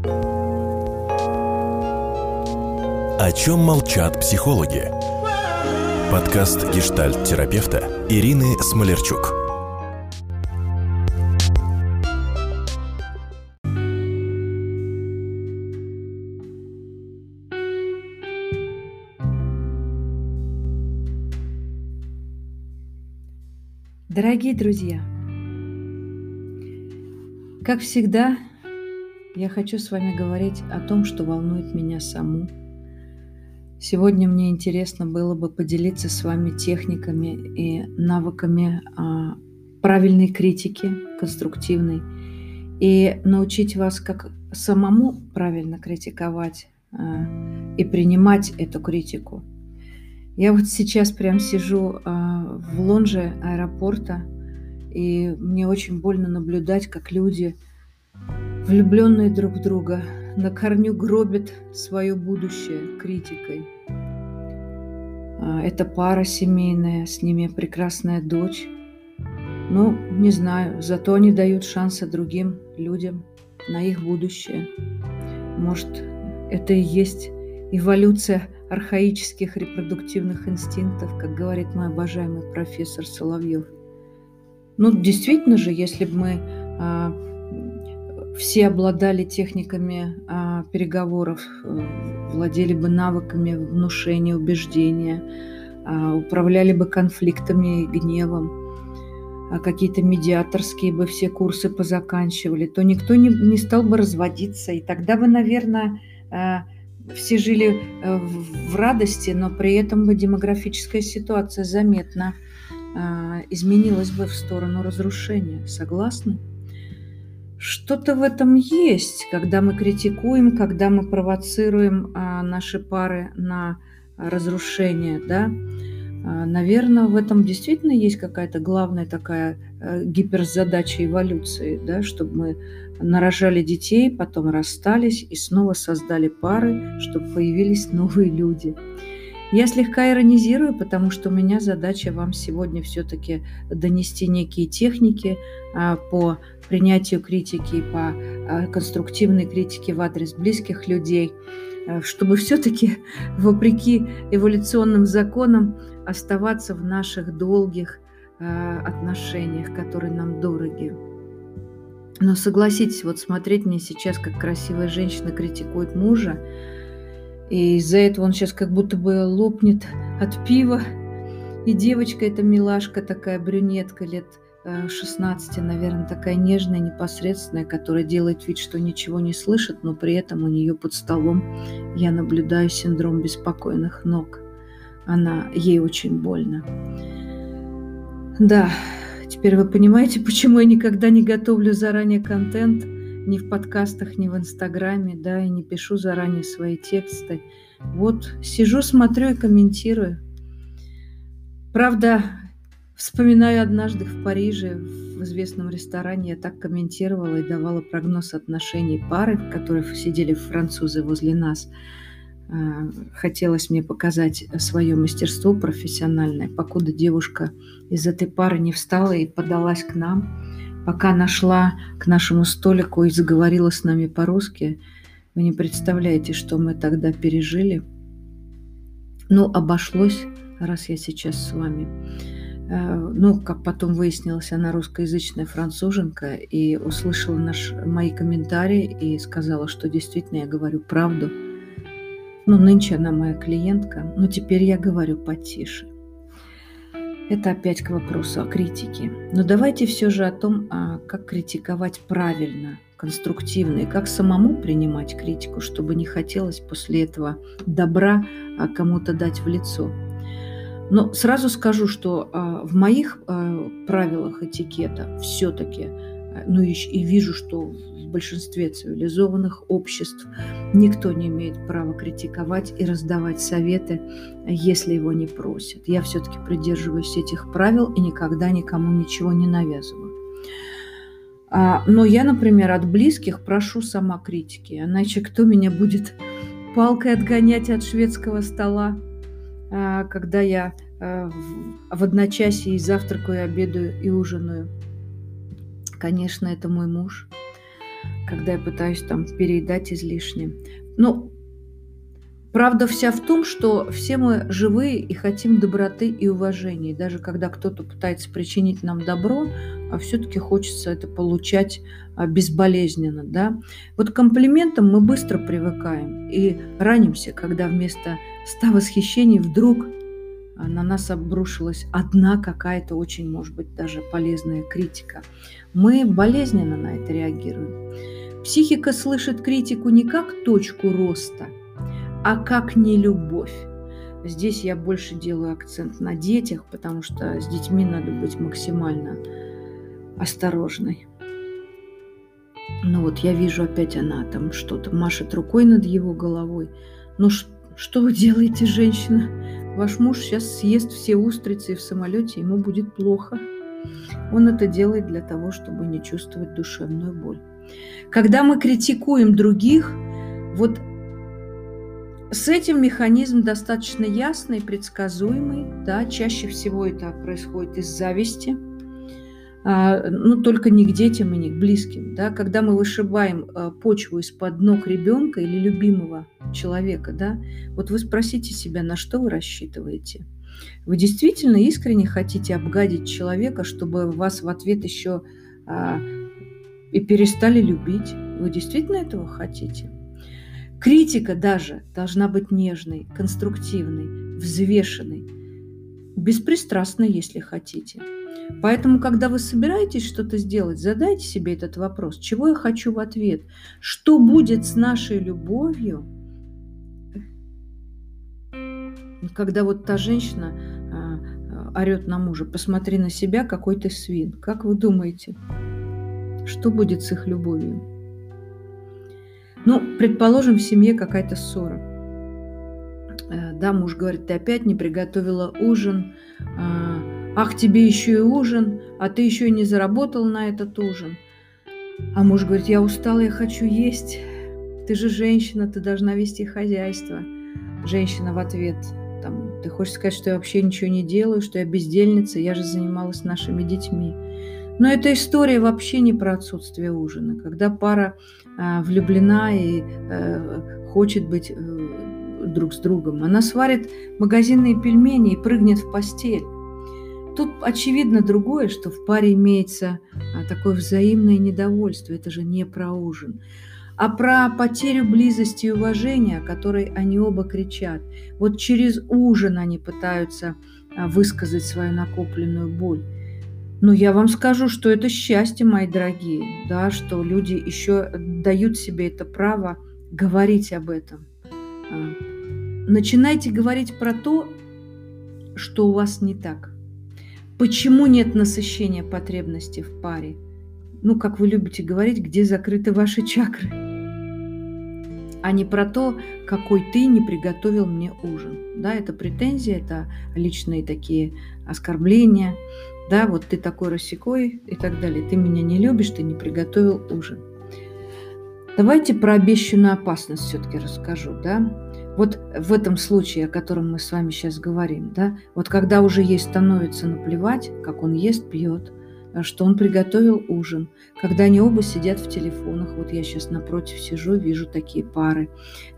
О чем молчат психологи? Подкаст гештальт-терапевта Ирины Смолерчук. Дорогие друзья, как всегда, я хочу с вами говорить о том, что волнует меня саму. Сегодня мне интересно было бы поделиться с вами техниками и навыками а, правильной критики, конструктивной, и научить вас, как самому правильно критиковать а, и принимать эту критику. Я вот сейчас прям сижу а, в лонже аэропорта, и мне очень больно наблюдать, как люди, влюбленные друг в друга, на корню гробят свое будущее критикой. А, это пара семейная, с ними прекрасная дочь. Ну, не знаю, зато они дают шансы другим людям на их будущее. Может, это и есть эволюция архаических репродуктивных инстинктов, как говорит мой обожаемый профессор Соловьев – ну, действительно же, если бы мы а, все обладали техниками а, переговоров, э, владели бы навыками внушения, убеждения, а, управляли бы конфликтами и гневом, а какие-то медиаторские бы все курсы позаканчивали, то никто не, не стал бы разводиться. И тогда бы, наверное, а, все жили э, в радости, но при этом бы демографическая ситуация заметно а, изменилась бы в сторону разрушения. Согласны? Что-то в этом есть, когда мы критикуем, когда мы провоцируем а, наши пары на разрушение, да, а, наверное, в этом действительно есть какая-то главная такая э, гиперзадача эволюции, да, чтобы мы нарожали детей, потом расстались и снова создали пары, чтобы появились новые люди. Я слегка иронизирую, потому что у меня задача вам сегодня все-таки донести некие техники а, по принятию критики, по а, конструктивной критике в адрес близких людей, а, чтобы все-таки, вопреки эволюционным законам, оставаться в наших долгих отношениях, которые нам дороги. Но согласитесь, вот смотреть мне сейчас, как красивая женщина критикует мужа, и из-за этого он сейчас как будто бы лопнет от пива. И девочка эта милашка, такая брюнетка лет 16, э, наверное, такая нежная, непосредственная, которая делает вид, что ничего не слышит, но при этом у нее под столом я наблюдаю синдром беспокойных ног. Она, ей очень больно. Да, теперь вы понимаете, почему я никогда не готовлю заранее контент – ни в подкастах, ни в Инстаграме, да, и не пишу заранее свои тексты. Вот сижу, смотрю и комментирую. Правда, вспоминаю однажды в Париже, в известном ресторане, я так комментировала и давала прогноз отношений пары, в которых сидели французы возле нас. А, хотелось мне показать свое мастерство профессиональное, покуда девушка из этой пары не встала и подалась к нам пока нашла к нашему столику и заговорила с нами по-русски. Вы не представляете, что мы тогда пережили. Ну, обошлось, раз я сейчас с вами. Э, ну, как потом выяснилось, она русскоязычная француженка и услышала наш, мои комментарии и сказала, что действительно я говорю правду. Ну, нынче она моя клиентка, но теперь я говорю потише. Это опять к вопросу о критике. Но давайте все же о том, а как критиковать правильно, конструктивно, и как самому принимать критику, чтобы не хотелось после этого добра а, кому-то дать в лицо. Но сразу скажу, что а, в моих правилах этикета все-таки, ну и, и вижу, что в большинстве цивилизованных обществ никто не имеет права критиковать и раздавать советы, если его не просят. Я все-таки придерживаюсь этих правил и никогда никому ничего не навязываю. А, но я, например, от близких прошу сама критики, иначе кто меня будет палкой отгонять от шведского стола, а, когда я а, в одночасье и завтракаю, и обедаю, и ужинаю. Конечно, это мой муж – когда я пытаюсь там переедать излишне. Ну, правда вся в том, что все мы живые и хотим доброты и уважения. даже когда кто-то пытается причинить нам добро, а все-таки хочется это получать а, безболезненно. Да? Вот к комплиментам мы быстро привыкаем и ранимся, когда вместо ста восхищений вдруг а, на нас обрушилась одна какая-то очень, может быть, даже полезная критика. Мы болезненно на это реагируем. Психика слышит критику не как точку роста, а как нелюбовь. Здесь я больше делаю акцент на детях, потому что с детьми надо быть максимально осторожной. Ну вот я вижу опять она там что-то машет рукой над его головой. Ну что вы делаете, женщина? Ваш муж сейчас съест все устрицы, и в самолете ему будет плохо. Он это делает для того, чтобы не чувствовать душевную боль. Когда мы критикуем других, вот с этим механизм достаточно ясный, предсказуемый. Да, чаще всего это происходит из зависти – ну, только не к детям и не к близким. Да? Когда мы вышибаем а, почву из-под ног ребенка или любимого человека, да, вот вы спросите себя, на что вы рассчитываете. Вы действительно искренне хотите обгадить человека, чтобы вас в ответ еще а, и перестали любить? Вы действительно этого хотите? Критика даже должна быть нежной, конструктивной, взвешенной, беспристрастной, если хотите – Поэтому, когда вы собираетесь что-то сделать, задайте себе этот вопрос. Чего я хочу в ответ? Что будет с нашей любовью, когда вот та женщина а, а, орет на мужа, посмотри на себя, какой ты свин. Как вы думаете, что будет с их любовью? Ну, предположим, в семье какая-то ссора. Э, да, муж говорит, ты опять не приготовила ужин, а, Ах, тебе еще и ужин, а ты еще и не заработал на этот ужин. А муж говорит, я устала, я хочу есть. Ты же женщина, ты должна вести хозяйство. Женщина в ответ, там, ты хочешь сказать, что я вообще ничего не делаю, что я бездельница, я же занималась нашими детьми. Но эта история вообще не про отсутствие ужина. Когда пара э, влюблена и э, хочет быть э, друг с другом, она сварит магазинные пельмени и прыгнет в постель. Тут очевидно другое, что в паре имеется а, такое взаимное недовольство. Это же не про ужин а про потерю близости и уважения, о которой они оба кричат. Вот через ужин они пытаются а, высказать свою накопленную боль. Но я вам скажу, что это счастье, мои дорогие, да, что люди еще дают себе это право говорить об этом. А, начинайте говорить про то, что у вас не так – Почему нет насыщения потребностей в паре? Ну, как вы любите говорить, где закрыты ваши чакры? А не про то, какой ты не приготовил мне ужин. Да, это претензии, это личные такие оскорбления. Да, вот ты такой рассекой и так далее. Ты меня не любишь, ты не приготовил ужин. Давайте про обещанную опасность все-таки расскажу. Да? Вот в этом случае, о котором мы с вами сейчас говорим, да, вот когда уже ей становится наплевать, как он ест, пьет, э, что он приготовил ужин, когда они оба сидят в телефонах, вот я сейчас напротив сижу, вижу такие пары.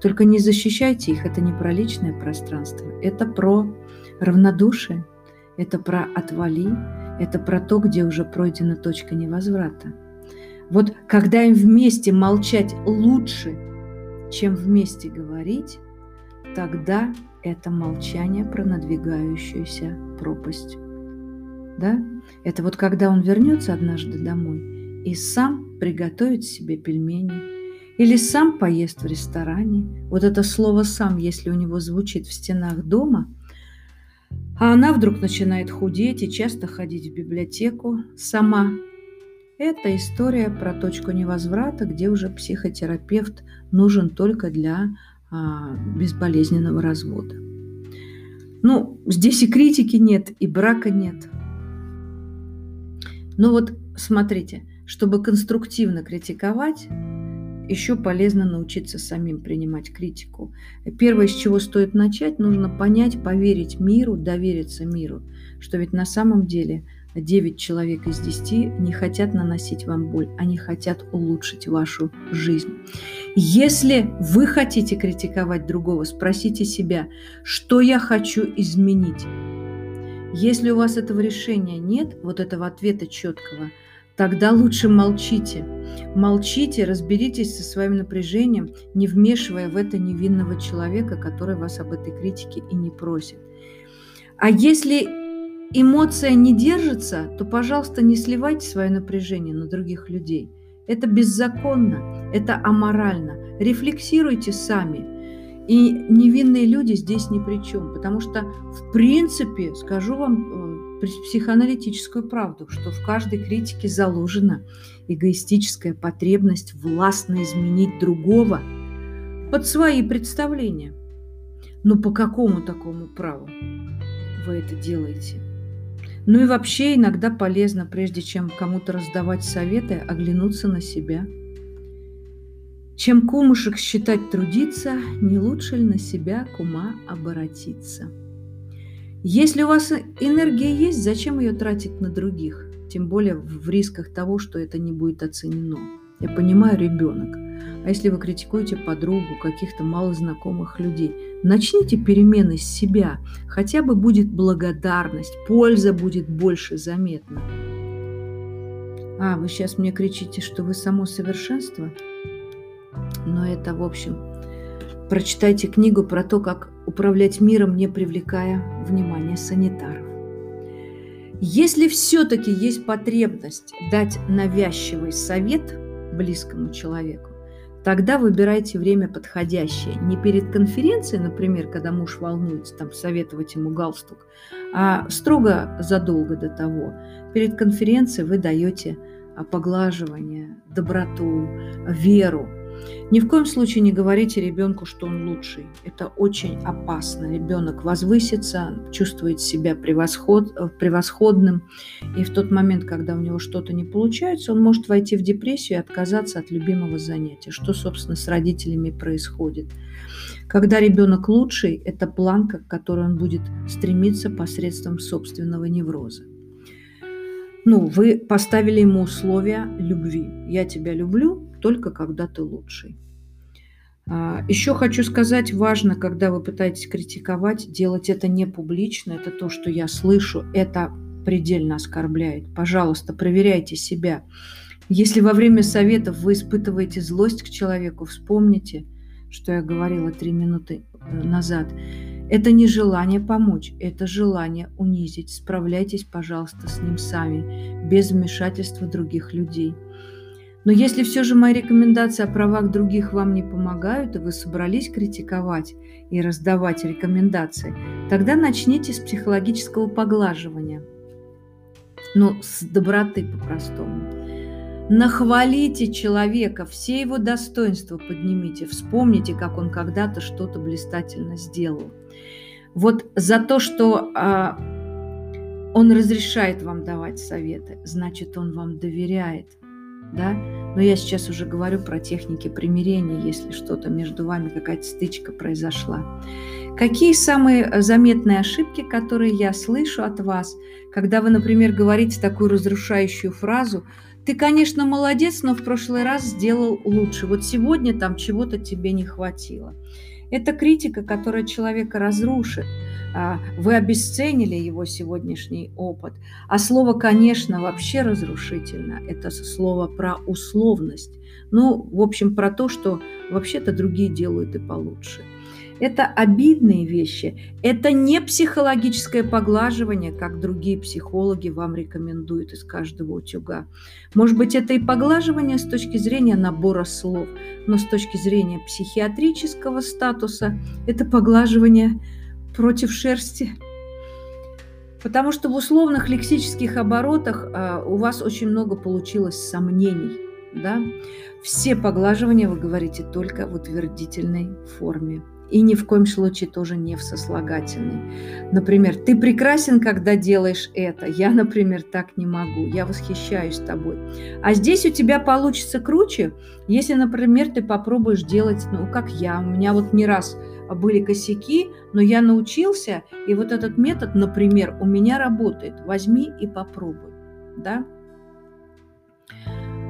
Только не защищайте их, это не про личное пространство, это про равнодушие, это про отвали, это про то, где уже пройдена точка невозврата. Вот когда им вместе молчать лучше, чем вместе говорить, тогда это молчание про надвигающуюся пропасть. Да? Это вот когда он вернется однажды домой и сам приготовит себе пельмени, или сам поест в ресторане. Вот это слово «сам», если у него звучит в стенах дома, а она вдруг начинает худеть и часто ходить в библиотеку сама. Это история про точку невозврата, где уже психотерапевт нужен только для безболезненного развода. Ну, здесь и критики нет, и брака нет. Но вот смотрите, чтобы конструктивно критиковать, еще полезно научиться самим принимать критику. Первое, с чего стоит начать, нужно понять, поверить миру, довериться миру, что ведь на самом деле 9 человек из 10 не хотят наносить вам боль, они хотят улучшить вашу жизнь. Если вы хотите критиковать другого, спросите себя, что я хочу изменить. Если у вас этого решения нет, вот этого ответа четкого, тогда лучше молчите. Молчите, разберитесь со своим напряжением, не вмешивая в это невинного человека, который вас об этой критике и не просит. А если эмоция не держится, то, пожалуйста, не сливайте свое напряжение на других людей. Это беззаконно, это аморально. Рефлексируйте сами. И невинные люди здесь ни при чем, потому что, в принципе, скажу вам э, психоаналитическую правду, что в каждой критике заложена эгоистическая потребность властно изменить другого под свои представления. Но по какому такому праву вы это делаете? Ну и вообще иногда полезно, прежде чем кому-то раздавать советы, оглянуться на себя. Чем кумушек считать трудиться, не лучше ли на себя кума оборотиться? Если у вас энергия есть, зачем ее тратить на других? Тем более в рисках того, что это не будет оценено. Я понимаю, ребенок. А если вы критикуете подругу, каких-то малознакомых людей, начните перемены с себя. Хотя бы будет благодарность, польза будет больше заметна. А, вы сейчас мне кричите, что вы само совершенство? Но это, в общем, прочитайте книгу про то, как управлять миром, не привлекая внимания санитаров. Если все-таки есть потребность дать навязчивый совет близкому человеку, Тогда выбирайте время подходящее. Не перед конференцией, например, когда муж волнуется, там советовать ему галстук, а строго задолго до того. Перед конференцией вы даете поглаживание, доброту, веру, ни в коем случае не говорите ребенку, что он лучший. Это очень опасно. Ребенок возвысится, чувствует себя превосход, э, превосходным. И в тот момент, когда у него что-то не получается, он может войти в депрессию и отказаться от любимого занятия. Что, собственно, с родителями происходит. Когда ребенок лучший, это планка, к которой он будет стремиться посредством собственного невроза. Ну, вы поставили ему условия любви. Я тебя люблю, только когда ты лучший. А, Еще хочу сказать, важно, когда вы пытаетесь критиковать, делать это не публично. Это то, что я слышу, это предельно оскорбляет. Пожалуйста, проверяйте себя. Если во время советов вы испытываете злость к человеку, вспомните, что я говорила три минуты э, назад. Это не желание помочь, это желание унизить. Справляйтесь, пожалуйста, с ним сами, без вмешательства других людей. Но если все же мои рекомендации о правах других вам не помогают, и вы собрались критиковать и раздавать рекомендации, тогда начните с психологического поглаживания. Ну, с доброты по-простому. Нахвалите человека, все его достоинства поднимите, вспомните, как он когда-то что-то блистательно сделал. Вот за то, что а, он разрешает вам давать советы, значит, он вам доверяет – да, но я сейчас уже говорю про техники примирения, если что-то между вами, какая-то стычка произошла. Какие самые заметные ошибки, которые я слышу от вас, когда вы, например, говорите такую разрушающую фразу «Ты, конечно, молодец, но в прошлый раз сделал лучше. Вот сегодня там чего-то тебе не хватило». Это критика, которая человека разрушит. А, вы обесценили его сегодняшний опыт. А слово, конечно, вообще разрушительно. Это слово про условность. Ну, в общем, про то, что вообще-то другие делают и получше. Это обидные вещи. Это не психологическое поглаживание, как другие психологи вам рекомендуют из каждого утюга. Может быть, это и поглаживание с точки зрения набора слов, но с точки зрения психиатрического статуса это поглаживание против шерсти. Потому что в условных лексических оборотах а, у вас очень много получилось сомнений. Да? Все поглаживания вы говорите только в утвердительной форме. И ни в коем случае тоже не в сослагательной. Например, ты прекрасен, когда делаешь это. Я, например, так не могу. Я восхищаюсь тобой. А здесь у тебя получится круче, если, например, ты попробуешь делать, ну, как я. У меня вот не раз были косяки, но я научился, и вот этот метод, например, у меня работает. Возьми и попробуй. Да?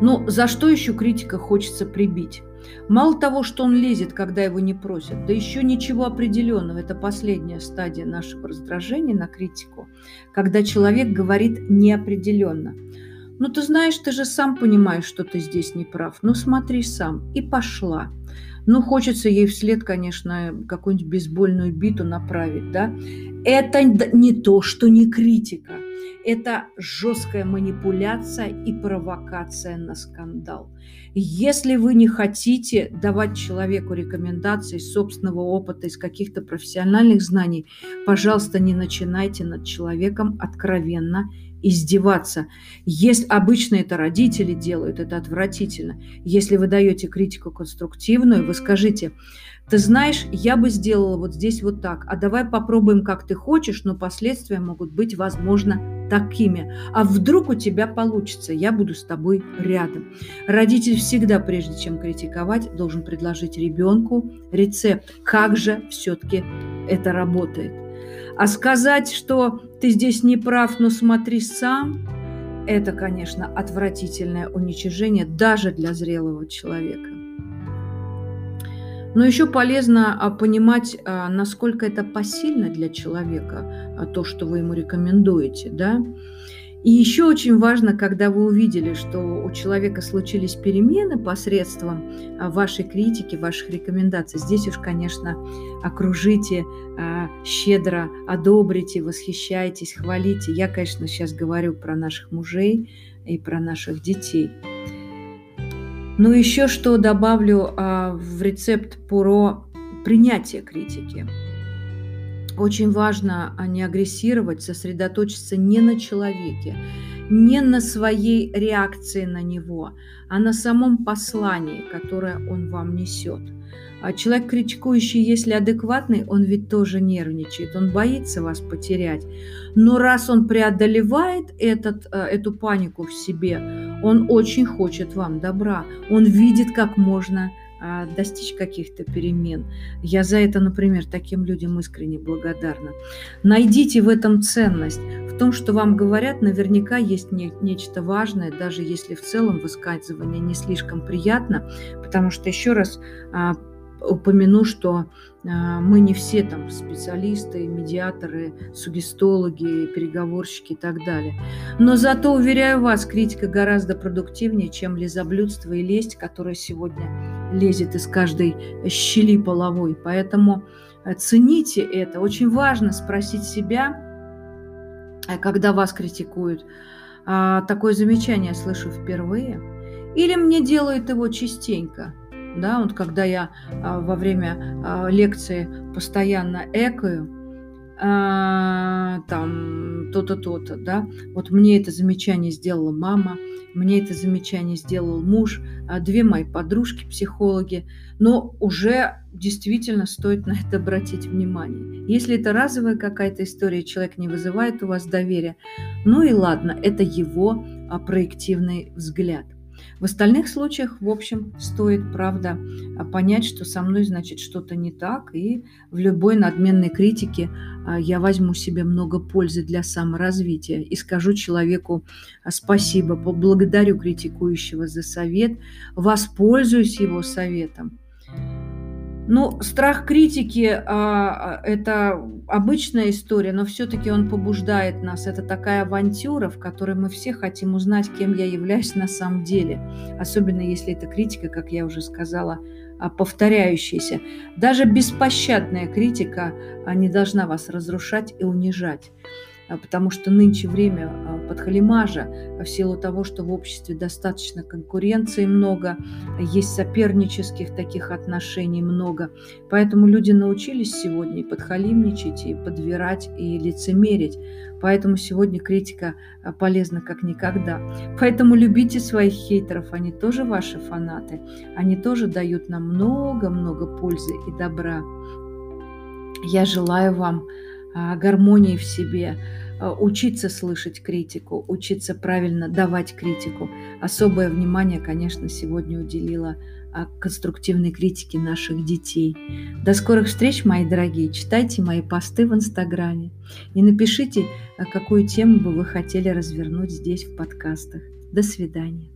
Но за что еще критика хочется прибить? Мало того, что он лезет, когда его не просят, да еще ничего определенного. Это последняя стадия нашего раздражения на критику, когда человек говорит неопределенно. Ну, ты знаешь, ты же сам понимаешь, что ты здесь не прав. Ну, смотри сам. И пошла. Ну, хочется ей вслед, конечно, какую-нибудь бейсбольную биту направить, да? Это не то, что не критика – это жесткая манипуляция и провокация на скандал. Если вы не хотите давать человеку рекомендации собственного опыта, из каких-то профессиональных знаний, пожалуйста, не начинайте над человеком откровенно издеваться. Если обычно это родители делают, это отвратительно. Если вы даете критику конструктивную, вы скажите, ты знаешь, я бы сделала вот здесь вот так, а давай попробуем, как ты хочешь, но последствия могут быть, возможно, такими. А вдруг у тебя получится, я буду с тобой рядом. Родитель всегда, прежде чем критиковать, должен предложить ребенку рецепт, как же все-таки это работает. А сказать, что ты здесь не прав, но смотри сам, это, конечно, отвратительное уничижение даже для зрелого человека. Но еще полезно а, понимать, а, насколько это посильно для человека, а, то, что вы ему рекомендуете, да. И еще очень важно, когда вы увидели, что у человека случились перемены посредством вашей критики, ваших рекомендаций. Здесь уж, конечно, окружите, щедро одобрите, восхищайтесь, хвалите. Я, конечно, сейчас говорю про наших мужей и про наших детей – ну, еще что добавлю а, в рецепт про принятие критики. Очень важно а, не агрессировать, сосредоточиться не на человеке, не на своей реакции на него, а на самом послании, которое он вам несет – а человек, критикующий, если адекватный, он ведь тоже нервничает, он боится вас потерять. Но раз он преодолевает этот, э, эту панику в себе, он очень хочет вам добра. Он видит, как можно достичь каких-то перемен. Я за это, например, таким людям искренне благодарна. Найдите в этом ценность. В том, что вам говорят, наверняка есть не, нечто важное, даже если в целом высказывание не слишком приятно, потому что, еще раз а, упомяну, что а, мы не все там специалисты, медиаторы, сугестологи, переговорщики и так далее. Но зато, уверяю вас, критика гораздо продуктивнее, чем лизоблюдство и лесть, которая сегодня лезет из каждой щели половой. Поэтому э, цените это. Очень важно спросить себя, э, когда вас критикуют. А, такое замечание слышу впервые. Или мне делают его частенько – да, вот когда я а, во время а, лекции постоянно экаю, а, там то-то, то-то, да, вот мне это замечание сделала мама, мне это замечание сделал муж, две мои подружки, психологи, но уже действительно стоит на это обратить внимание. Если это разовая какая-то история, человек не вызывает у вас доверия, ну и ладно, это его проективный взгляд – в остальных случаях, в общем, стоит, правда, а, понять, что со мной, значит, что-то не так, и в любой надменной критике а, я возьму себе много пользы для саморазвития и скажу человеку а, спасибо, поблагодарю критикующего за совет, воспользуюсь его советом. Ну, страх критики а, – это обычная история, но все-таки он побуждает нас. Это такая авантюра, в которой мы все хотим узнать, кем я являюсь на самом деле. Особенно если это критика, как я уже сказала, а, повторяющаяся. Даже беспощадная критика а, не должна вас разрушать и унижать. А, потому что нынче время а, подхалимажа в силу того, что в обществе достаточно конкуренции много, есть сопернических таких отношений много. Поэтому люди научились сегодня подхалимничать, и подвирать, и лицемерить. Поэтому сегодня критика а, полезна как никогда. Поэтому любите своих хейтеров, они тоже ваши фанаты. Они тоже дают нам много-много пользы и добра. Я желаю вам а, гармонии в себе, а, учиться слышать критику, учиться правильно давать критику. Особое внимание, конечно, сегодня уделила а, конструктивной критике наших детей. До скорых встреч, мои дорогие. Читайте мои посты в Инстаграме и напишите, какую тему бы вы хотели развернуть здесь в подкастах. До свидания.